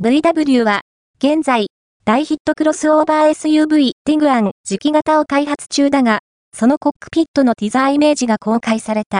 VW は、現在、大ヒットクロスオーバー SUV ティグアン次期型を開発中だが、そのコックピットのティザーイメージが公開された。